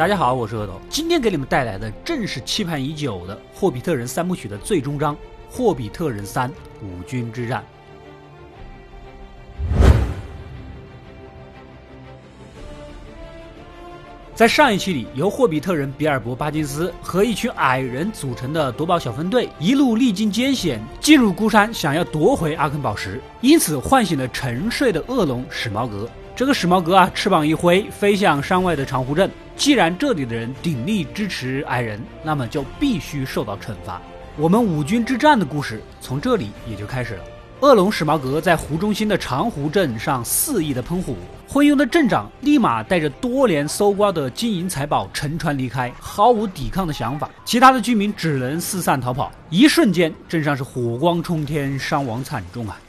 大家好，我是阿斗，今天给你们带来的正是期盼已久的《霍比特人》三部曲的最终章《霍比特人三：五军之战》。在上一期里，由霍比特人比尔博·巴金斯和一群矮人组成的夺宝小分队，一路历经艰险，进入孤山，想要夺回阿肯宝石，因此唤醒了沉睡的恶龙史矛革。这个史矛革啊，翅膀一挥，飞向山外的长湖镇。既然这里的人鼎力支持矮人，那么就必须受到惩罚。我们五军之战的故事从这里也就开始了。恶龙史矛革在湖中心的长湖镇上肆意的喷火，昏庸的镇长立马带着多年搜刮的金银财宝乘船离开，毫无抵抗的想法。其他的居民只能四散逃跑。一瞬间，镇上是火光冲天，伤亡惨重啊！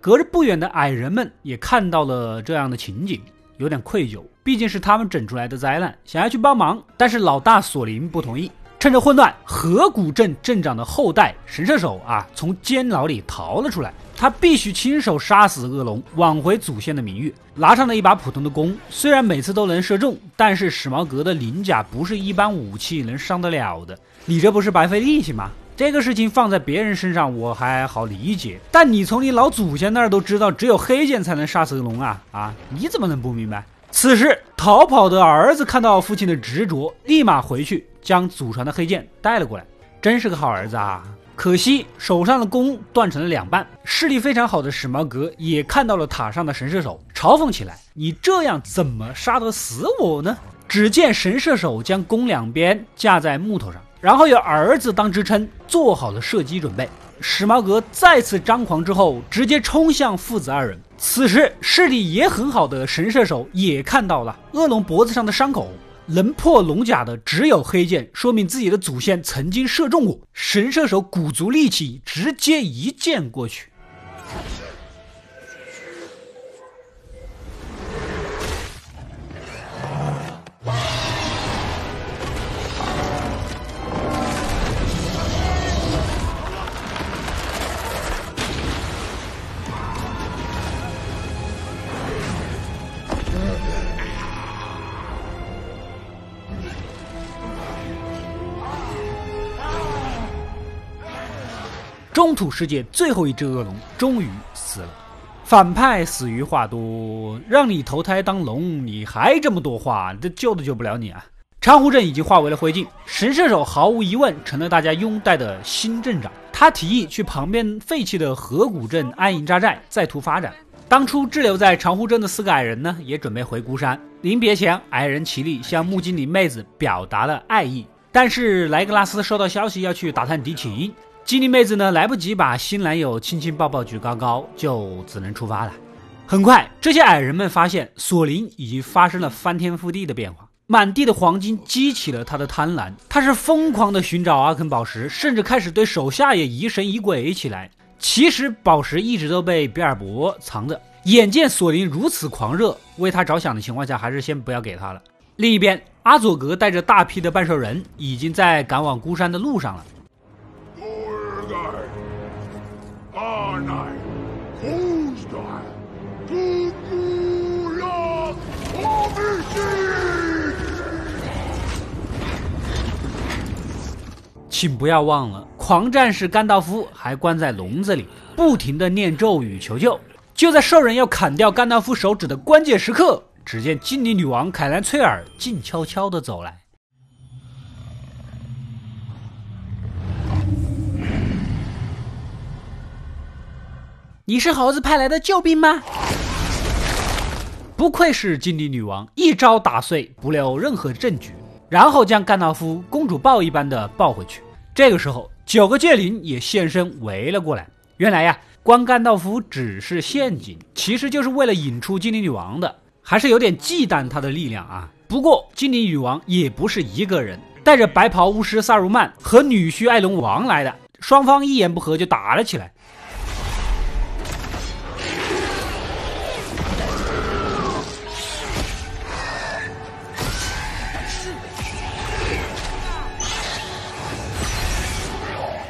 隔着不远的矮人们也看到了这样的情景，有点愧疚，毕竟是他们整出来的灾难，想要去帮忙，但是老大索林不同意。趁着混乱，河谷镇镇长的后代神射手啊，从监牢里逃了出来，他必须亲手杀死恶龙，挽回祖先的名誉。拿上了一把普通的弓，虽然每次都能射中，但是史矛革的鳞甲不是一般武器能伤得了的，你这不是白费力气吗？这个事情放在别人身上我还好理解，但你从你老祖先那儿都知道，只有黑剑才能杀死龙啊啊！你怎么能不明白？此时逃跑的儿子看到父亲的执着，立马回去将祖传的黑剑带了过来，真是个好儿子啊！可惜手上的弓断成了两半。视力非常好的史矛革也看到了塔上的神射手，嘲讽起来：“你这样怎么杀得死我呢？”只见神射手将弓两边架在木头上。然后有儿子当支撑，做好了射击准备。史矛革再次张狂之后，直接冲向父子二人。此时视力也很好的神射手也看到了恶龙脖子上的伤口，能破龙甲的只有黑剑，说明自己的祖先曾经射中过。神射手鼓足力气，直接一剑过去。中土世界最后一只恶龙终于死了，反派死于话多，让你投胎当龙，你还这么多话，这救都救不了你啊！长湖镇已经化为了灰烬，神射手毫无疑问成了大家拥戴的新镇长。他提议去旁边废弃的河谷镇安营扎寨，再图发展。当初滞留在长湖镇的四个矮人呢，也准备回孤山。临别前，矮人齐力向木精灵妹子表达了爱意，但是莱格拉斯收到消息要去打探敌情。精灵妹子呢，来不及把新男友亲亲抱抱举高高，就只能出发了。很快，这些矮人们发现索林已经发生了翻天覆地的变化，满地的黄金激起了他的贪婪，他是疯狂的寻找阿肯宝石，甚至开始对手下也疑神疑鬼起来。其实宝石一直都被比尔博藏着，眼见索林如此狂热，为他着想的情况下，还是先不要给他了。另一边，阿佐格带着大批的半兽人，已经在赶往孤山的路上了。请不要忘了，狂战士甘道夫还关在笼子里，不停的念咒语求救。就在兽人要砍掉甘道夫手指的关键时刻，只见精灵女王凯兰崔尔静悄悄的走来。你是猴子派来的救兵吗？不愧是精灵女王，一招打碎，不留任何证据，然后将甘道夫公主抱一般的抱回去。这个时候，九个戒灵也现身围了过来。原来呀，观甘道夫只是陷阱，其实就是为了引出精灵女王的，还是有点忌惮她的力量啊。不过，精灵女王也不是一个人，带着白袍巫师萨如曼和女婿艾隆王来的，双方一言不合就打了起来。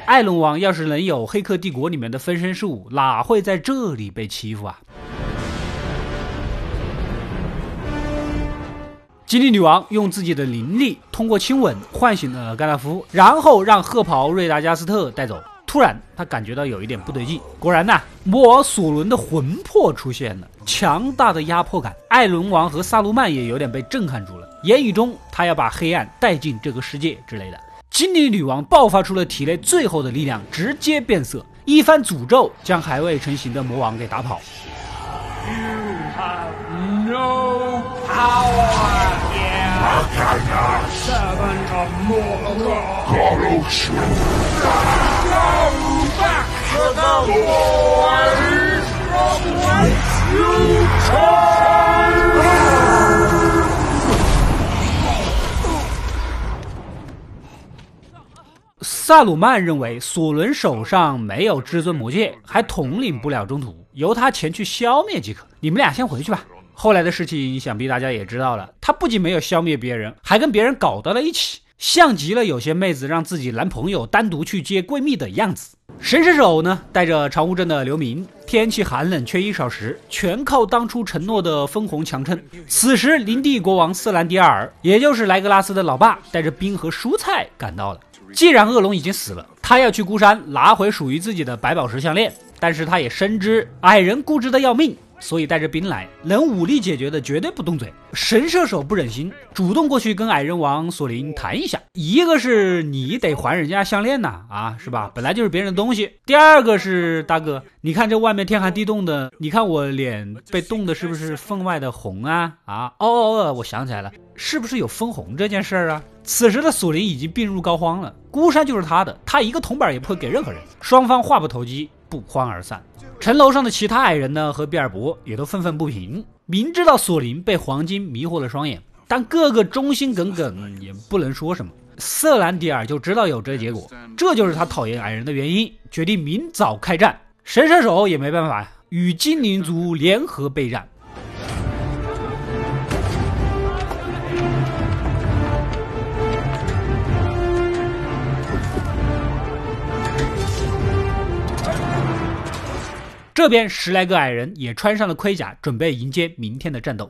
艾伦王要是能有《黑客帝国》里面的分身术，哪会在这里被欺负啊？精灵女王用自己的灵力，通过亲吻唤醒了甘道夫，然后让褐袍瑞达加斯特带走。突然，他感觉到有一点不对劲。果然呐，魔王索伦的魂魄出现了，强大的压迫感。艾伦王和萨鲁曼也有点被震撼住了，言语中他要把黑暗带进这个世界之类的。精灵女王爆发出了体内最后的力量，直接变色，一番诅咒将还未成型的魔王给打跑。萨鲁曼认为索伦手上没有至尊魔戒，还统领不了中土，由他前去消灭即可。你们俩先回去吧。后来的事情想必大家也知道了，他不仅没有消灭别人，还跟别人搞到了一起，像极了有些妹子让自己男朋友单独去接闺蜜的样子。神射手呢，带着长乌镇的流民，天气寒冷，缺衣少食，全靠当初承诺的分红强撑。此时，林地国王瑟兰迪尔，也就是莱格拉斯的老爸，带着兵和蔬菜赶到了。既然恶龙已经死了，他要去孤山拿回属于自己的白宝石项链，但是他也深知矮人固执的要命。所以带着兵来，能武力解决的绝对不动嘴。神射手不忍心，主动过去跟矮人王索林谈一下。一个是你得还人家项链呐，啊，是吧？本来就是别人的东西。第二个是大哥，你看这外面天寒地冻的，你看我脸被冻的是不是分外的红啊？啊，哦哦哦，我想起来了，是不是有分红这件事儿啊？此时的索林已经病入膏肓了，孤山就是他的，他一个铜板也不会给任何人。双方话不投机，不欢而散。城楼上的其他矮人呢，和比尔博也都愤愤不平。明知道索林被黄金迷惑了双眼，但个个忠心耿耿，也不能说什么。瑟兰迪尔就知道有这结果，这就是他讨厌矮人的原因，决定明早开战。神射手也没办法，与精灵族联合备战。这边十来个矮人也穿上了盔甲，准备迎接明天的战斗。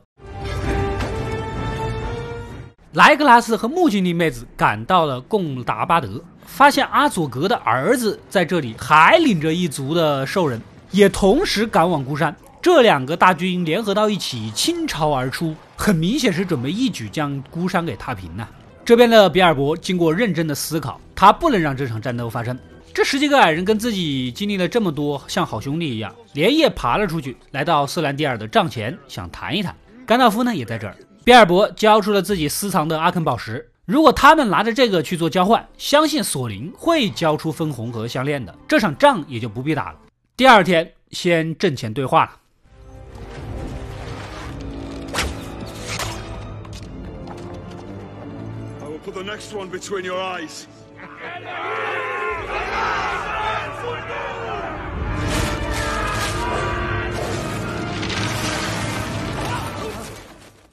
莱格拉斯和木精灵妹子赶到了贡达巴德，发现阿佐格的儿子在这里，还领着一族的兽人，也同时赶往孤山。这两个大军联合到一起，倾巢而出，很明显是准备一举将孤山给踏平呐。这边的比尔博经过认真的思考，他不能让这场战斗发生。这十几个矮人跟自己经历了这么多，像好兄弟一样，连夜爬了出去，来到斯兰迪尔的帐前，想谈一谈。甘道夫呢也在这儿。比尔博交出了自己私藏的阿肯宝石，如果他们拿着这个去做交换，相信索林会交出分红和项链的，这场仗也就不必打了。第二天，先阵前对话了。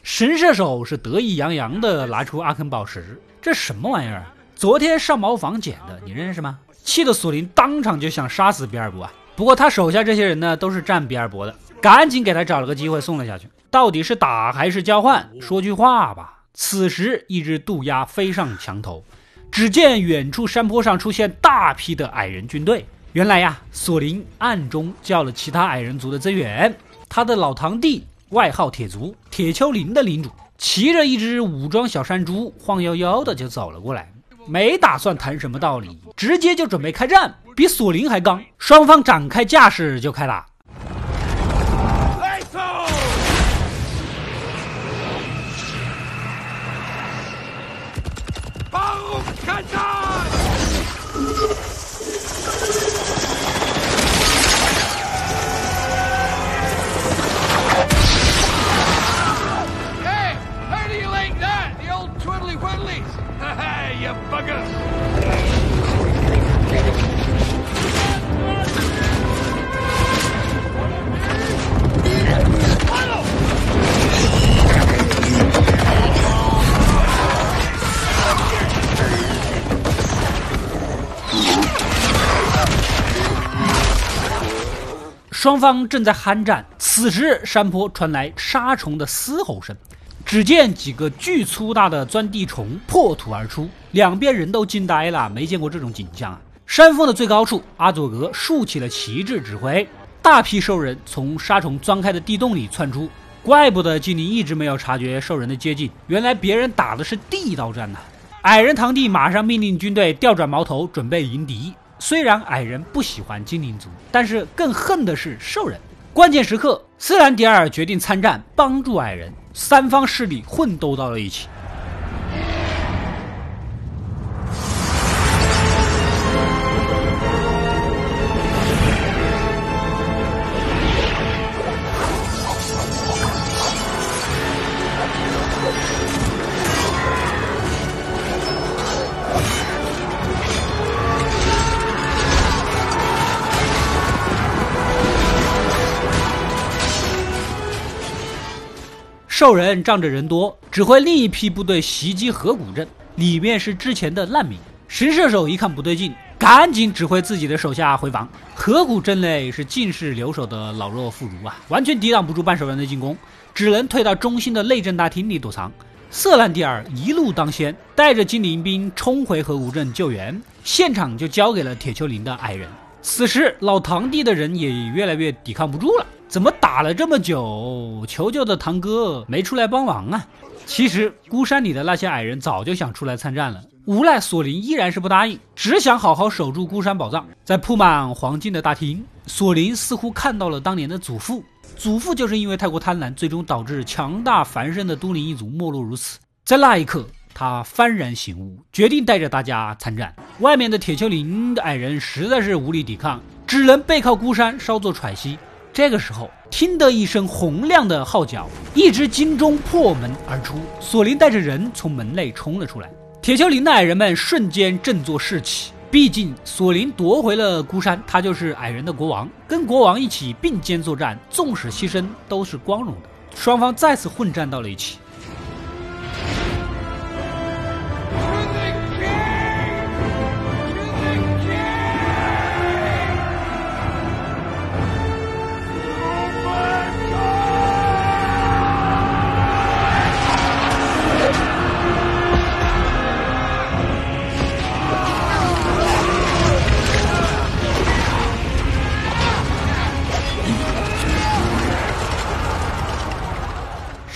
神射手是得意洋洋的拿出阿肯宝石，这什么玩意儿？昨天上茅房捡的，你认识吗？气得索林当场就想杀死比尔博啊！不过他手下这些人呢，都是战比尔博的，赶紧给他找了个机会送了下去。到底是打还是交换？说句话吧。此时，一只渡鸦飞上墙头。只见远处山坡上出现大批的矮人军队。原来呀，索林暗中叫了其他矮人族的增援。他的老堂弟，外号铁族铁丘陵的领主，骑着一只武装小山猪，晃悠悠的就走了过来。没打算谈什么道理，直接就准备开战，比索林还刚。双方展开架势就开打。Catch 双方正在酣战，此时山坡传来杀虫的嘶吼声，只见几个巨粗大的钻地虫破土而出，两边人都惊呆了，没见过这种景象啊！山峰的最高处，阿佐格竖起了旗帜指挥，大批兽人从杀虫钻开的地洞里窜出，怪不得精灵一直没有察觉兽人的接近，原来别人打的是地道战呐！矮人堂弟马上命令军队调转矛头，准备迎敌。虽然矮人不喜欢精灵族，但是更恨的是兽人。关键时刻，斯兰迪尔决定参战，帮助矮人。三方势力混斗到了一起。兽人仗着人多，指挥另一批部队袭击河谷镇，里面是之前的难民。神射手一看不对劲，赶紧指挥自己的手下回防。河谷镇内是尽是留守的老弱妇孺啊，完全抵挡不住半兽人的进攻，只能退到中心的内政大厅里躲藏。瑟兰蒂尔一路当先，带着精灵兵冲回河谷镇救援，现场就交给了铁丘陵的矮人。此时老堂弟的人也越来越抵抗不住了。怎么打了这么久，求救的堂哥没出来帮忙啊？其实孤山里的那些矮人早就想出来参战了，无奈索林依然是不答应，只想好好守住孤山宝藏。在铺满黄金的大厅，索林似乎看到了当年的祖父，祖父就是因为太过贪婪，最终导致强大繁盛的都灵一族没落如此。在那一刻，他幡然醒悟，决定带着大家参战。外面的铁丘陵的矮人实在是无力抵抗，只能背靠孤山稍作喘息。这个时候，听得一声洪亮的号角，一只金钟破门而出，索林带着人从门内冲了出来。铁丘陵的矮人们瞬间振作士气，毕竟索林夺回了孤山，他就是矮人的国王，跟国王一起并肩作战，纵使牺牲都是光荣的。双方再次混战到了一起。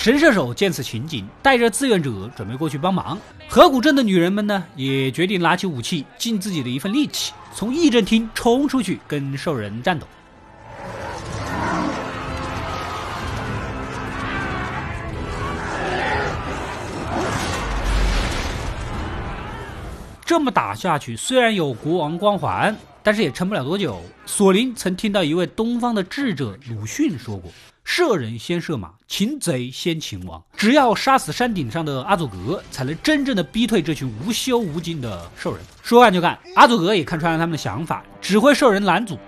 神射手见此情景，带着志愿者准备过去帮忙。河谷镇的女人们呢，也决定拿起武器，尽自己的一份力气，从议政厅冲出去跟兽人战斗。这么打下去，虽然有国王光环，但是也撑不了多久。索林曾听到一位东方的智者鲁迅说过。射人先射马，擒贼先擒王。只要杀死山顶上的阿祖格，才能真正的逼退这群无休无尽的兽人。说干就干，阿祖格也看穿了他们的想法，指挥兽人拦阻。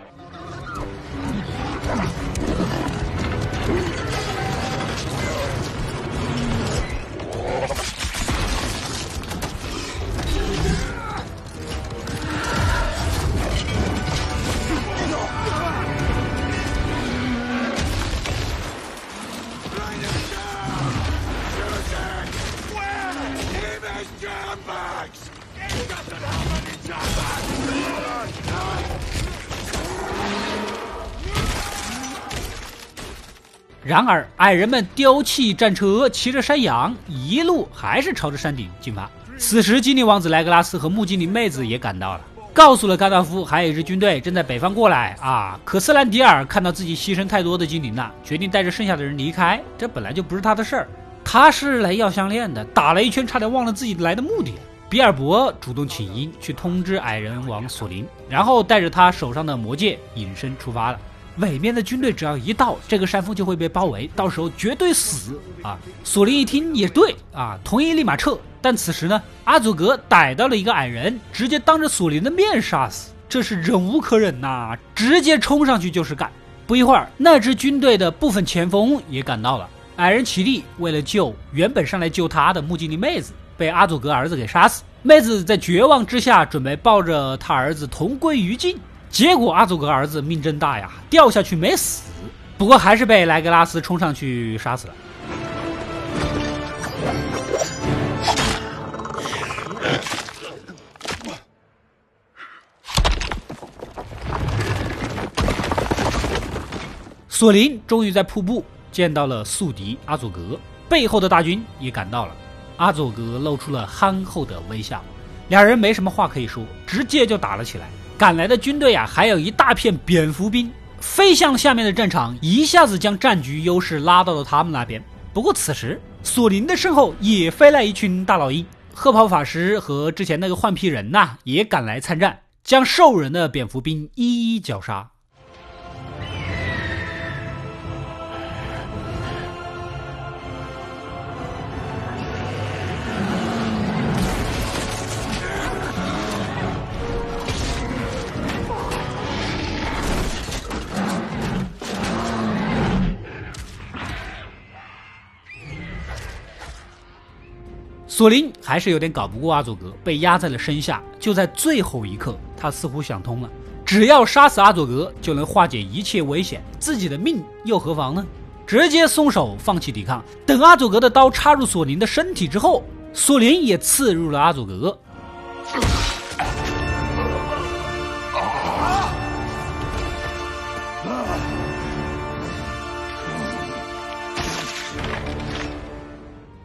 然而，矮人们丢弃战车，骑着山羊，一路还是朝着山顶进发。此时，精灵王子莱格拉斯和木精灵妹子也赶到了，告诉了甘道夫，还有一支军队正在北方过来啊。可斯兰迪尔看到自己牺牲太多的精灵了，决定带着剩下的人离开。这本来就不是他的事儿，他是来要项链的。打了一圈，差点忘了自己来的目的。比尔博主动请缨，去通知矮人王索林，然后带着他手上的魔戒隐身出发了。北面的军队只要一到，这个山峰就会被包围，到时候绝对死啊！索林一听也对啊，同意立马撤。但此时呢，阿祖格逮到了一个矮人，直接当着索林的面杀死，这是忍无可忍呐！直接冲上去就是干。不一会儿，那支军队的部分前锋也赶到了，矮人起立，为了救原本上来救他的木精灵妹子，被阿祖格儿子给杀死。妹子在绝望之下，准备抱着他儿子同归于尽。结果阿祖格儿子命真大呀，掉下去没死，不过还是被莱格拉斯冲上去杀死了。索林终于在瀑布见到了宿敌阿佐格，背后的大军也赶到了。阿佐格露出了憨厚的微笑，两人没什么话可以说，直接就打了起来。赶来的军队啊，还有一大片蝙蝠兵，飞向下面的战场，一下子将战局优势拉到了他们那边。不过此时，索林的身后也飞来一群大老鹰，褐袍法师和之前那个换皮人呐，也赶来参战，将兽人的蝙蝠兵一一绞杀。索林还是有点搞不过阿佐格，被压在了身下。就在最后一刻，他似乎想通了：只要杀死阿佐格，就能化解一切危险，自己的命又何妨呢？直接松手，放弃抵抗。等阿佐格的刀插入索林的身体之后，索林也刺入了阿佐格。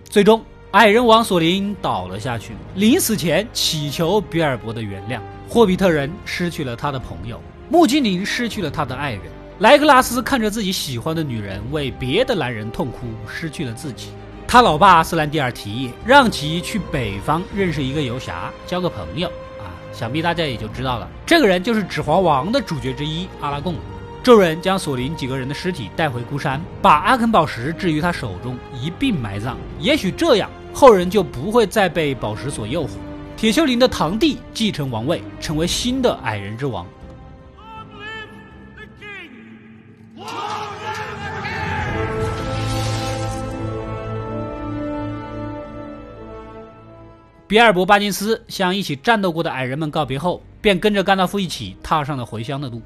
最终。矮人王索林倒了下去，临死前祈求比尔博的原谅。霍比特人失去了他的朋友，木精灵失去了他的爱人，莱格拉斯看着自己喜欢的女人为别的男人痛哭，失去了自己。他老爸斯兰迪尔提议让其去北方认识一个游侠，交个朋友啊，想必大家也就知道了，这个人就是《指环王》的主角之一阿拉贡。众人将索林几个人的尸体带回孤山，把阿肯宝石置于他手中，一并埋葬。也许这样。后人就不会再被宝石所诱惑。铁丘陵的堂弟继承王位，成为新的矮人之王。比尔博·巴金斯向一起战斗过的矮人们告别后，便跟着甘道夫一起踏上了回乡的路。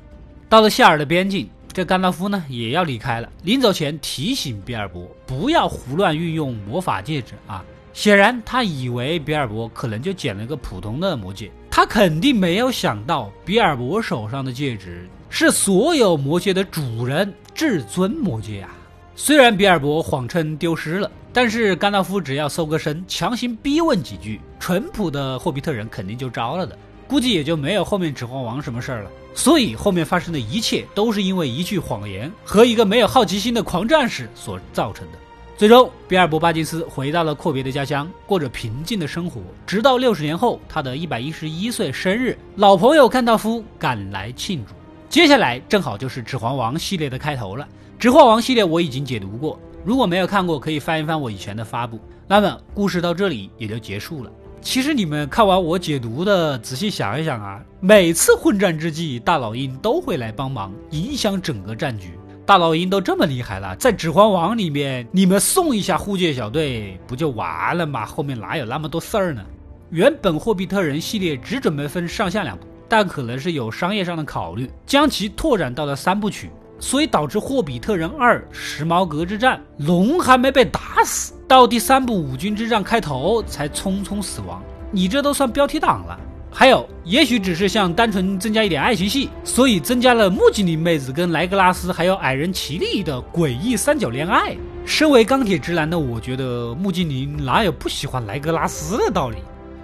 到了夏尔的边境，这甘道夫呢也要离开了。临走前提醒比尔博不要胡乱运用魔法戒指啊。显然，他以为比尔博可能就捡了个普通的魔戒，他肯定没有想到比尔博手上的戒指是所有魔戒的主人至尊魔戒啊！虽然比尔博谎称丢失了，但是甘道夫只要搜个身，强行逼问几句，淳朴的霍比特人肯定就招了的，估计也就没有后面指环王什么事儿了。所以后面发生的一切都是因为一句谎言和一个没有好奇心的狂战士所造成的。最终，比尔博·巴金斯回到了阔别的家乡，过着平静的生活。直到六十年后，他的一百一十一岁生日，老朋友甘道夫赶来庆祝。接下来正好就是《指环王》系列的开头了。《指环王》系列我已经解读过，如果没有看过，可以翻一翻我以前的发布。那么故事到这里也就结束了。其实你们看完我解读的，仔细想一想啊，每次混战之际，大老鹰都会来帮忙，影响整个战局。大老鹰都这么厉害了，在《指环王》里面，你们送一下护戒小队不就完了吗？后面哪有那么多事儿呢？原本霍比特人系列只准备分上下两部，但可能是有商业上的考虑，将其拓展到了三部曲，所以导致《霍比特人二：时髦阁之战》龙还没被打死，到第三部五军之战开头才匆匆死亡。你这都算标题党了。还有，也许只是想单纯增加一点爱情戏，所以增加了木精灵妹子跟莱格拉斯还有矮人奇力的诡异三角恋爱。身为钢铁直男的我，觉得木精灵哪有不喜欢莱格拉斯的道理？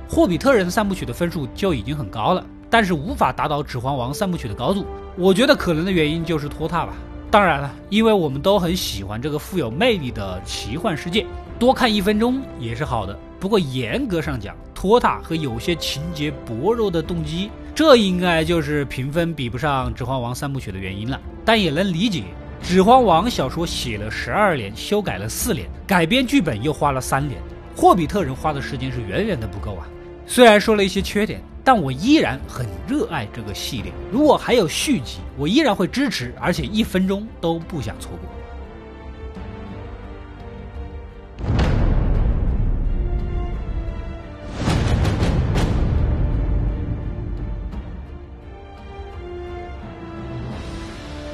霍比特人三部曲的分数就已经很高了，但是无法达到指环王三部曲的高度。我觉得可能的原因就是拖沓吧。当然了，因为我们都很喜欢这个富有魅力的奇幻世界，多看一分钟也是好的。不过严格上讲，拖沓和有些情节薄弱的动机，这应该就是评分比不上《指环王》三部曲的原因了。但也能理解，《指环王》小说写了十二年，修改了四年，改编剧本又花了三年，《霍比特人》花的时间是远远的不够啊。虽然说了一些缺点，但我依然很热爱这个系列。如果还有续集，我依然会支持，而且一分钟都不想错过。